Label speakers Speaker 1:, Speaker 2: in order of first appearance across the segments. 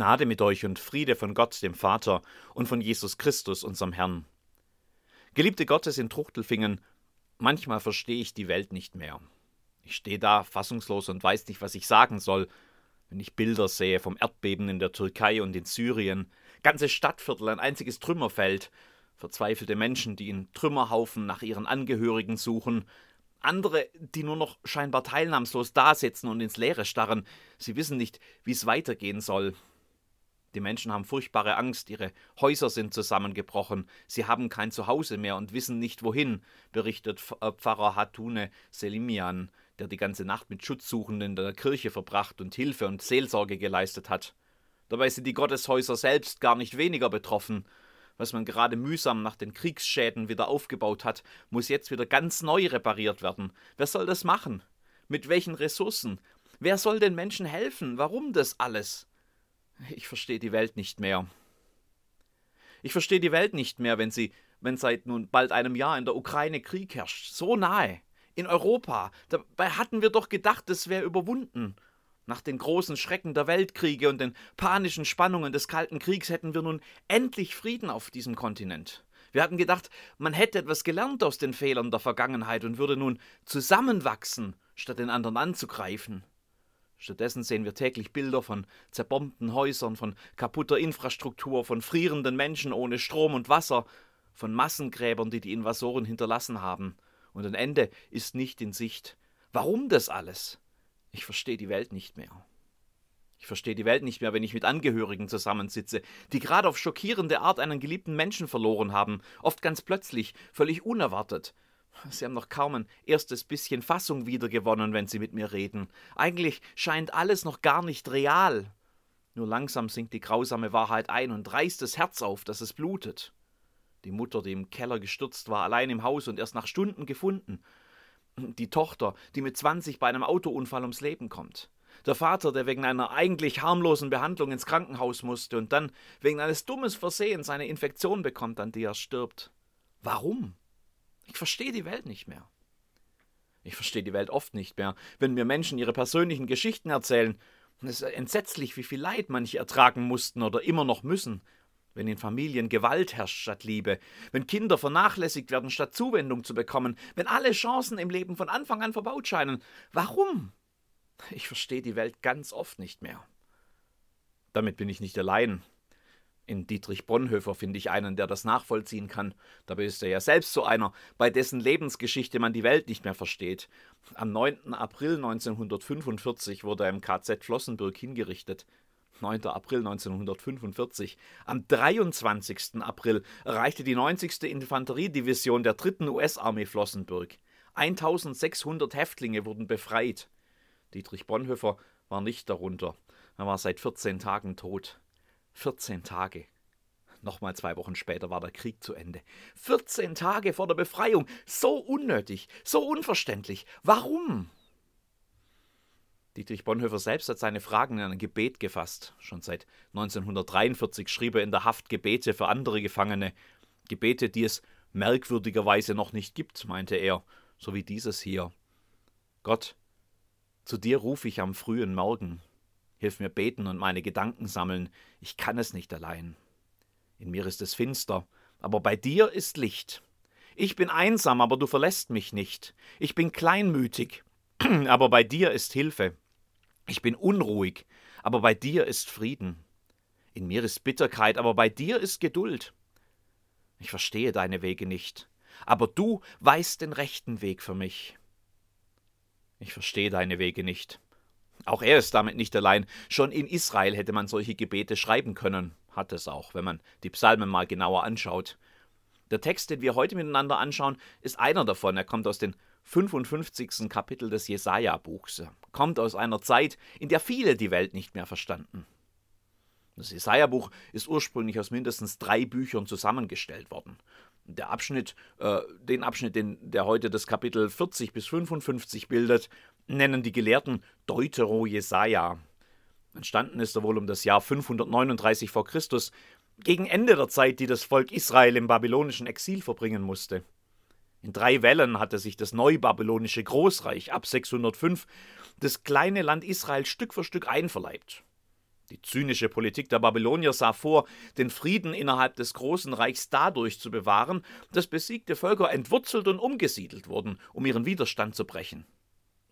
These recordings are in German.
Speaker 1: Gnade mit euch und Friede von Gott, dem Vater, und von Jesus Christus, unserem Herrn. Geliebte Gottes in Truchtelfingen, manchmal verstehe ich die Welt nicht mehr. Ich stehe da fassungslos und weiß nicht, was ich sagen soll, wenn ich Bilder sehe vom Erdbeben in der Türkei und in Syrien, ganze Stadtviertel, ein einziges Trümmerfeld, verzweifelte Menschen, die in Trümmerhaufen nach ihren Angehörigen suchen, andere, die nur noch scheinbar teilnahmslos dasitzen und ins Leere starren. Sie wissen nicht, wie es weitergehen soll. Die Menschen haben furchtbare Angst, ihre Häuser sind zusammengebrochen, sie haben kein Zuhause mehr und wissen nicht wohin, berichtet äh, Pfarrer Hatune Selimian, der die ganze Nacht mit Schutzsuchenden in der Kirche verbracht und Hilfe und Seelsorge geleistet hat. Dabei sind die Gotteshäuser selbst gar nicht weniger betroffen. Was man gerade mühsam nach den Kriegsschäden wieder aufgebaut hat, muss jetzt wieder ganz neu repariert werden. Wer soll das machen? Mit welchen Ressourcen? Wer soll den Menschen helfen? Warum das alles? Ich verstehe die Welt nicht mehr. Ich verstehe die Welt nicht mehr, wenn sie, wenn seit nun bald einem Jahr in der Ukraine Krieg herrscht. So nahe. In Europa. Dabei hatten wir doch gedacht, es wäre überwunden. Nach den großen Schrecken der Weltkriege und den panischen Spannungen des Kalten Kriegs hätten wir nun endlich Frieden auf diesem Kontinent. Wir hatten gedacht, man hätte etwas gelernt aus den Fehlern der Vergangenheit und würde nun zusammenwachsen, statt den anderen anzugreifen. Stattdessen sehen wir täglich Bilder von zerbombten Häusern, von kaputter Infrastruktur, von frierenden Menschen ohne Strom und Wasser, von Massengräbern, die die Invasoren hinterlassen haben. Und ein Ende ist nicht in Sicht. Warum das alles? Ich verstehe die Welt nicht mehr. Ich verstehe die Welt nicht mehr, wenn ich mit Angehörigen zusammensitze, die gerade auf schockierende Art einen geliebten Menschen verloren haben, oft ganz plötzlich, völlig unerwartet. Sie haben noch kaum ein erstes bisschen Fassung wiedergewonnen, wenn Sie mit mir reden. Eigentlich scheint alles noch gar nicht real. Nur langsam sinkt die grausame Wahrheit ein und reißt das Herz auf, dass es blutet. Die Mutter, die im Keller gestürzt war, allein im Haus und erst nach Stunden gefunden. Die Tochter, die mit 20 bei einem Autounfall ums Leben kommt. Der Vater, der wegen einer eigentlich harmlosen Behandlung ins Krankenhaus musste und dann wegen eines dummes Versehens eine Infektion bekommt, an die er stirbt. Warum? Ich verstehe die Welt nicht mehr. Ich verstehe die Welt oft nicht mehr, wenn mir Menschen ihre persönlichen Geschichten erzählen. Es ist entsetzlich, wie viel Leid manche ertragen mussten oder immer noch müssen, wenn in Familien Gewalt herrscht statt Liebe, wenn Kinder vernachlässigt werden statt Zuwendung zu bekommen, wenn alle Chancen im Leben von Anfang an verbaut scheinen. Warum? Ich verstehe die Welt ganz oft nicht mehr. Damit bin ich nicht allein. In Dietrich Bonhoeffer finde ich einen, der das nachvollziehen kann. Dabei ist er ja selbst so einer, bei dessen Lebensgeschichte man die Welt nicht mehr versteht. Am 9. April 1945 wurde er im KZ Flossenbürg hingerichtet. 9. April 1945. Am 23. April erreichte die 90. Infanteriedivision der 3. US-Armee Flossenbürg. 1600 Häftlinge wurden befreit. Dietrich Bonhoeffer war nicht darunter. Er war seit 14 Tagen tot. 14 Tage. Nochmal zwei Wochen später war der Krieg zu Ende. 14 Tage vor der Befreiung. So unnötig, so unverständlich. Warum? Dietrich Bonhoeffer selbst hat seine Fragen in ein Gebet gefasst. Schon seit 1943 schrieb er in der Haft Gebete für andere Gefangene. Gebete, die es merkwürdigerweise noch nicht gibt, meinte er, so wie dieses hier. Gott, zu dir rufe ich am frühen Morgen. Hilf mir beten und meine Gedanken sammeln, ich kann es nicht allein. In mir ist es finster, aber bei dir ist Licht. Ich bin einsam, aber du verlässt mich nicht. Ich bin kleinmütig, aber bei dir ist Hilfe. Ich bin unruhig, aber bei dir ist Frieden. In mir ist Bitterkeit, aber bei dir ist Geduld. Ich verstehe deine Wege nicht, aber du weißt den rechten Weg für mich. Ich verstehe deine Wege nicht, auch er ist damit nicht allein. Schon in Israel hätte man solche Gebete schreiben können, hat es auch, wenn man die Psalmen mal genauer anschaut. Der Text, den wir heute miteinander anschauen, ist einer davon. Er kommt aus dem 55. Kapitel des Jesaja-Buchs. Kommt aus einer Zeit, in der viele die Welt nicht mehr verstanden. Das Jesaja-Buch ist ursprünglich aus mindestens drei Büchern zusammengestellt worden. Der Abschnitt, äh, den Abschnitt, den, der heute das Kapitel 40 bis 55 bildet, nennen die Gelehrten Deutero Jesaja. Entstanden ist er wohl um das Jahr 539 v. Chr., gegen Ende der Zeit, die das Volk Israel im babylonischen Exil verbringen musste. In drei Wellen hatte sich das neubabylonische Großreich ab 605 das kleine Land Israel Stück für Stück einverleibt. Die zynische Politik der Babylonier sah vor, den Frieden innerhalb des großen Reichs dadurch zu bewahren, dass besiegte Völker entwurzelt und umgesiedelt wurden, um ihren Widerstand zu brechen.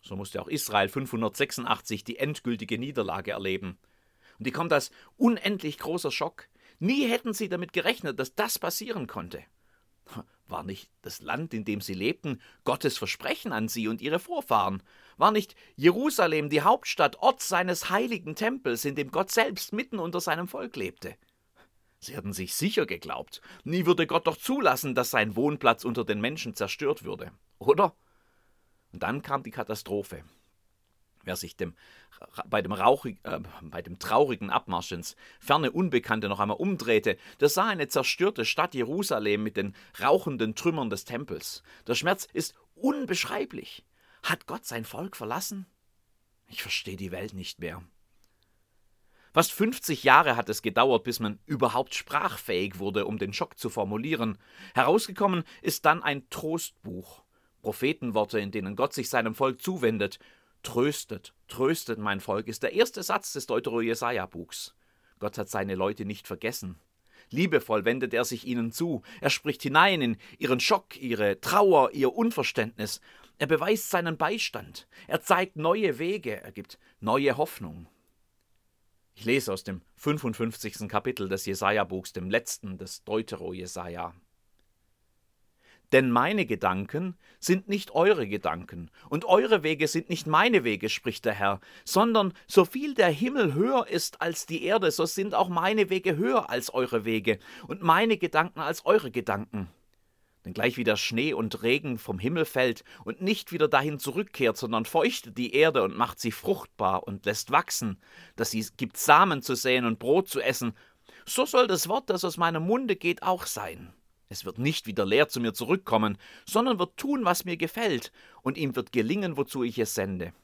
Speaker 1: So musste auch Israel 586 die endgültige Niederlage erleben. Und die kommt als unendlich großer Schock. Nie hätten sie damit gerechnet, dass das passieren konnte. War nicht das Land, in dem sie lebten, Gottes Versprechen an sie und ihre Vorfahren? War nicht Jerusalem die Hauptstadt, Ort seines heiligen Tempels, in dem Gott selbst mitten unter seinem Volk lebte? Sie hatten sich sicher geglaubt, nie würde Gott doch zulassen, dass sein Wohnplatz unter den Menschen zerstört würde, oder? Und dann kam die Katastrophe. Wer sich dem, bei, dem rauchig, äh, bei dem traurigen Abmarsch ins ferne Unbekannte noch einmal umdrehte, der sah eine zerstörte Stadt Jerusalem mit den rauchenden Trümmern des Tempels. Der Schmerz ist unbeschreiblich. Hat Gott sein Volk verlassen? Ich verstehe die Welt nicht mehr. Fast 50 Jahre hat es gedauert, bis man überhaupt sprachfähig wurde, um den Schock zu formulieren. Herausgekommen ist dann ein Trostbuch. Prophetenworte, in denen Gott sich seinem Volk zuwendet. Tröstet, tröstet mein Volk, ist der erste Satz des Deutero-Jesaja-Buchs. Gott hat seine Leute nicht vergessen. Liebevoll wendet er sich ihnen zu. Er spricht hinein in ihren Schock, ihre Trauer, ihr Unverständnis. Er beweist seinen Beistand. Er zeigt neue Wege. Er gibt neue Hoffnung. Ich lese aus dem 55. Kapitel des Jesaja-Buchs, dem letzten des Deutero-Jesaja. Denn meine Gedanken sind nicht eure Gedanken, und eure Wege sind nicht meine Wege, spricht der Herr, sondern so viel der Himmel höher ist als die Erde, so sind auch meine Wege höher als eure Wege, und meine Gedanken als eure Gedanken. Denn gleich wie der Schnee und Regen vom Himmel fällt und nicht wieder dahin zurückkehrt, sondern feuchtet die Erde und macht sie fruchtbar und lässt wachsen, dass sie gibt Samen zu säen und Brot zu essen, so soll das Wort, das aus meinem Munde geht, auch sein. Es wird nicht wieder leer zu mir zurückkommen, sondern wird tun, was mir gefällt, und ihm wird gelingen, wozu ich es sende.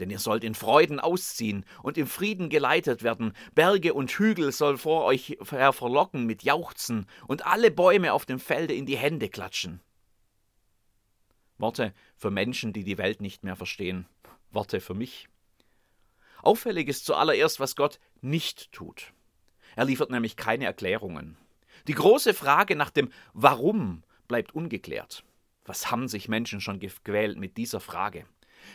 Speaker 1: Denn ihr sollt in Freuden ausziehen und im Frieden geleitet werden. Berge und Hügel soll vor euch her verlocken mit Jauchzen und alle Bäume auf dem Felde in die Hände klatschen. Worte für Menschen, die die Welt nicht mehr verstehen. Worte für mich. Auffällig ist zuallererst, was Gott nicht tut. Er liefert nämlich keine Erklärungen. Die große Frage nach dem Warum bleibt ungeklärt. Was haben sich Menschen schon gequält mit dieser Frage?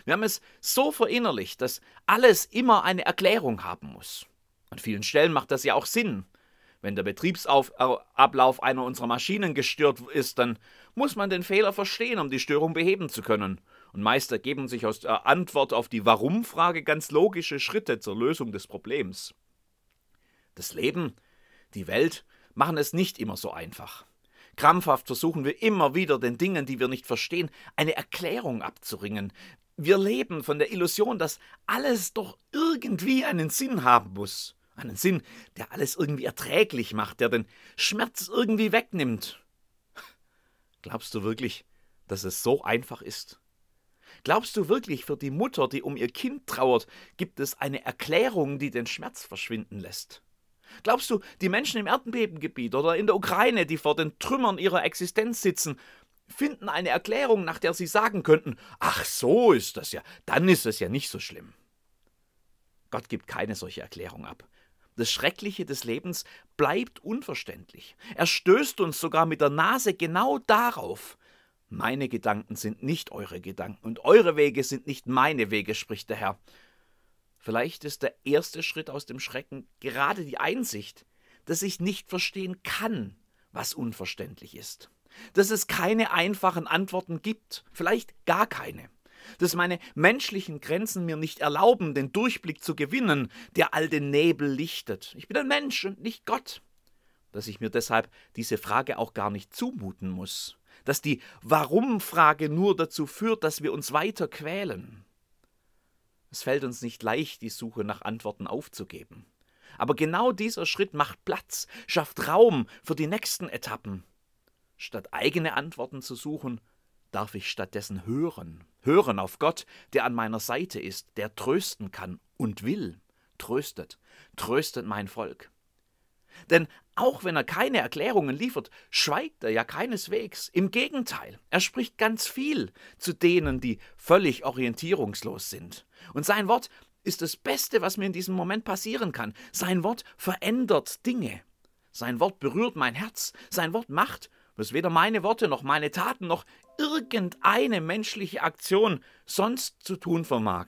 Speaker 1: Wir haben es so verinnerlicht, dass alles immer eine Erklärung haben muss. An vielen Stellen macht das ja auch Sinn. Wenn der Betriebsablauf einer unserer Maschinen gestört ist, dann muss man den Fehler verstehen, um die Störung beheben zu können. Und meist ergeben sich aus der Antwort auf die Warum-Frage ganz logische Schritte zur Lösung des Problems. Das Leben, die Welt machen es nicht immer so einfach. Krampfhaft versuchen wir immer wieder den Dingen, die wir nicht verstehen, eine Erklärung abzuringen. Wir leben von der Illusion, dass alles doch irgendwie einen Sinn haben muss. Einen Sinn, der alles irgendwie erträglich macht, der den Schmerz irgendwie wegnimmt. Glaubst du wirklich, dass es so einfach ist? Glaubst du wirklich, für die Mutter, die um ihr Kind trauert, gibt es eine Erklärung, die den Schmerz verschwinden lässt? Glaubst du, die Menschen im Erdbebengebiet oder in der Ukraine, die vor den Trümmern ihrer Existenz sitzen, finden eine Erklärung, nach der sie sagen könnten, ach so ist das ja, dann ist es ja nicht so schlimm. Gott gibt keine solche Erklärung ab. Das Schreckliche des Lebens bleibt unverständlich. Er stößt uns sogar mit der Nase genau darauf. Meine Gedanken sind nicht eure Gedanken und eure Wege sind nicht meine Wege, spricht der Herr. Vielleicht ist der erste Schritt aus dem Schrecken gerade die Einsicht, dass ich nicht verstehen kann, was unverständlich ist. Dass es keine einfachen Antworten gibt, vielleicht gar keine. Dass meine menschlichen Grenzen mir nicht erlauben, den Durchblick zu gewinnen, der all den Nebel lichtet. Ich bin ein Mensch und nicht Gott. Dass ich mir deshalb diese Frage auch gar nicht zumuten muss. Dass die Warum-Frage nur dazu führt, dass wir uns weiter quälen. Es fällt uns nicht leicht, die Suche nach Antworten aufzugeben. Aber genau dieser Schritt macht Platz, schafft Raum für die nächsten Etappen. Statt eigene Antworten zu suchen, darf ich stattdessen hören. Hören auf Gott, der an meiner Seite ist, der trösten kann und will. Tröstet, tröstet mein Volk. Denn auch wenn er keine Erklärungen liefert, schweigt er ja keineswegs. Im Gegenteil, er spricht ganz viel zu denen, die völlig orientierungslos sind. Und sein Wort ist das Beste, was mir in diesem Moment passieren kann. Sein Wort verändert Dinge. Sein Wort berührt mein Herz. Sein Wort macht, was weder meine Worte noch meine Taten noch irgendeine menschliche Aktion sonst zu tun vermag.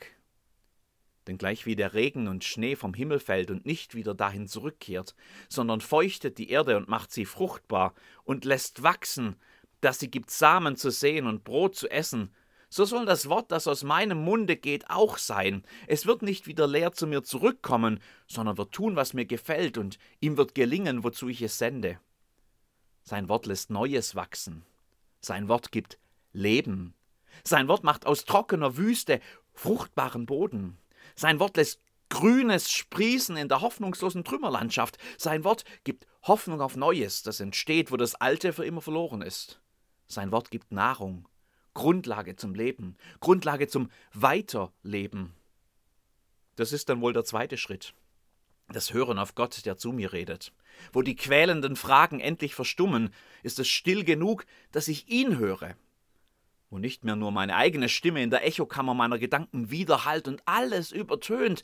Speaker 1: Denn gleich wie der Regen und Schnee vom Himmel fällt und nicht wieder dahin zurückkehrt, sondern feuchtet die Erde und macht sie fruchtbar und lässt wachsen, dass sie gibt Samen zu sehen und Brot zu essen, so soll das Wort, das aus meinem Munde geht, auch sein. Es wird nicht wieder leer zu mir zurückkommen, sondern wird tun, was mir gefällt, und ihm wird gelingen, wozu ich es sende. Sein Wort lässt Neues wachsen. Sein Wort gibt Leben. Sein Wort macht aus trockener Wüste fruchtbaren Boden. Sein Wort lässt Grünes sprießen in der hoffnungslosen Trümmerlandschaft. Sein Wort gibt Hoffnung auf Neues, das entsteht, wo das Alte für immer verloren ist. Sein Wort gibt Nahrung Grundlage zum Leben, Grundlage zum Weiterleben. Das ist dann wohl der zweite Schritt. Das Hören auf Gott, der zu mir redet. Wo die quälenden Fragen endlich verstummen, ist es still genug, dass ich ihn höre. Wo nicht mehr nur meine eigene Stimme in der Echokammer meiner Gedanken widerhallt und alles übertönt,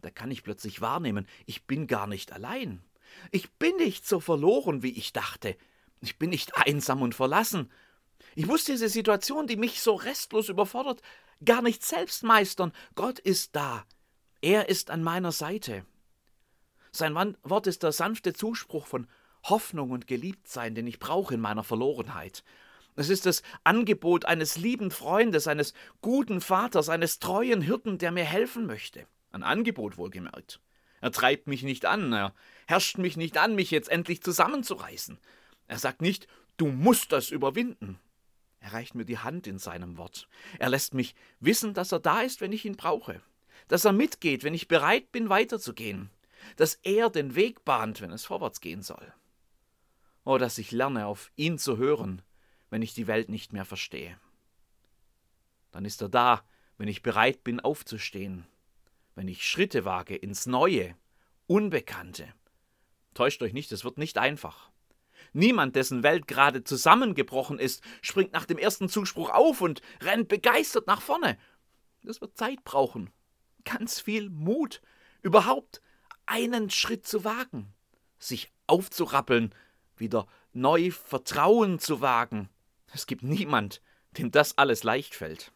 Speaker 1: da kann ich plötzlich wahrnehmen, ich bin gar nicht allein. Ich bin nicht so verloren, wie ich dachte. Ich bin nicht einsam und verlassen. Ich muss diese Situation, die mich so restlos überfordert, gar nicht selbst meistern. Gott ist da. Er ist an meiner Seite. Sein Wort ist der sanfte Zuspruch von Hoffnung und Geliebtsein, den ich brauche in meiner Verlorenheit. Es ist das Angebot eines lieben Freundes, eines guten Vaters, eines treuen Hirten, der mir helfen möchte. Ein Angebot wohlgemerkt. Er treibt mich nicht an, er herrscht mich nicht an, mich jetzt endlich zusammenzureißen. Er sagt nicht, du musst das überwinden. Er reicht mir die Hand in seinem Wort. Er lässt mich wissen, dass er da ist, wenn ich ihn brauche. Dass er mitgeht, wenn ich bereit bin, weiterzugehen. Dass er den Weg bahnt, wenn es vorwärts gehen soll. Oh, dass ich lerne, auf ihn zu hören, wenn ich die Welt nicht mehr verstehe. Dann ist er da, wenn ich bereit bin, aufzustehen. Wenn ich Schritte wage ins Neue, Unbekannte. Täuscht euch nicht, es wird nicht einfach. Niemand, dessen Welt gerade zusammengebrochen ist, springt nach dem ersten Zuspruch auf und rennt begeistert nach vorne. Das wird Zeit brauchen. Ganz viel Mut, überhaupt einen Schritt zu wagen, sich aufzurappeln, wieder neu Vertrauen zu wagen. Es gibt niemand, dem das alles leicht fällt.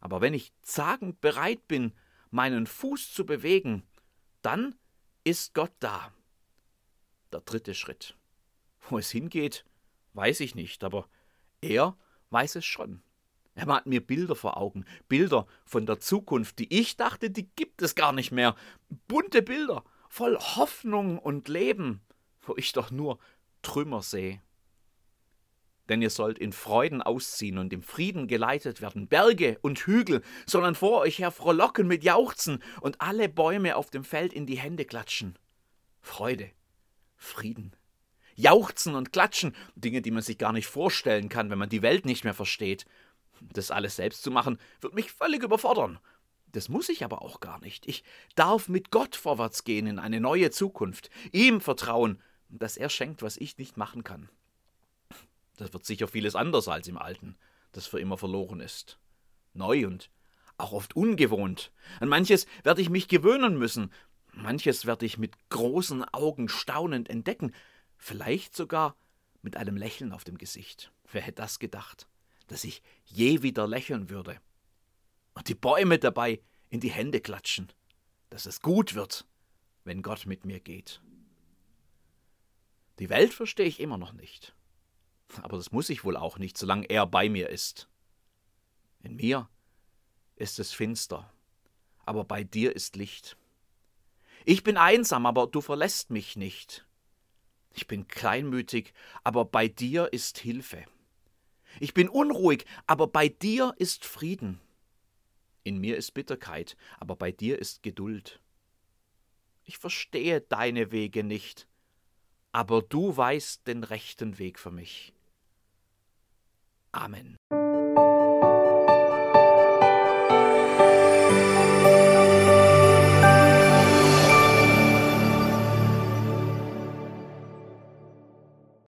Speaker 1: Aber wenn ich zagend bereit bin, meinen Fuß zu bewegen, dann ist Gott da. Der dritte Schritt. Wo es hingeht, weiß ich nicht, aber er weiß es schon. Er hat mir Bilder vor Augen, Bilder von der Zukunft, die ich dachte, die gibt es gar nicht mehr. Bunte Bilder, voll Hoffnung und Leben, wo ich doch nur Trümmer sehe. Denn ihr sollt in Freuden ausziehen und im Frieden geleitet werden, Berge und Hügel sollen vor euch her frohlocken mit Jauchzen und alle Bäume auf dem Feld in die Hände klatschen. Freude, Frieden, Jauchzen und Klatschen, Dinge, die man sich gar nicht vorstellen kann, wenn man die Welt nicht mehr versteht. Das alles selbst zu machen, wird mich völlig überfordern. Das muss ich aber auch gar nicht. Ich darf mit Gott vorwärts gehen in eine neue Zukunft, ihm vertrauen, dass er schenkt, was ich nicht machen kann. Das wird sicher vieles anders als im Alten, das für immer verloren ist. Neu und auch oft ungewohnt. An manches werde ich mich gewöhnen müssen, manches werde ich mit großen Augen staunend entdecken, vielleicht sogar mit einem Lächeln auf dem Gesicht. Wer hätte das gedacht, dass ich je wieder lächeln würde? Und die Bäume dabei in die Hände klatschen, dass es gut wird, wenn Gott mit mir geht. Die Welt verstehe ich immer noch nicht. Aber das muss ich wohl auch nicht, solange er bei mir ist. In mir ist es finster, aber bei dir ist Licht. Ich bin einsam, aber du verlässt mich nicht. Ich bin kleinmütig, aber bei dir ist Hilfe. Ich bin unruhig, aber bei dir ist Frieden. In mir ist Bitterkeit, aber bei dir ist Geduld. Ich verstehe deine Wege nicht, aber du weißt den rechten Weg für mich. Amen.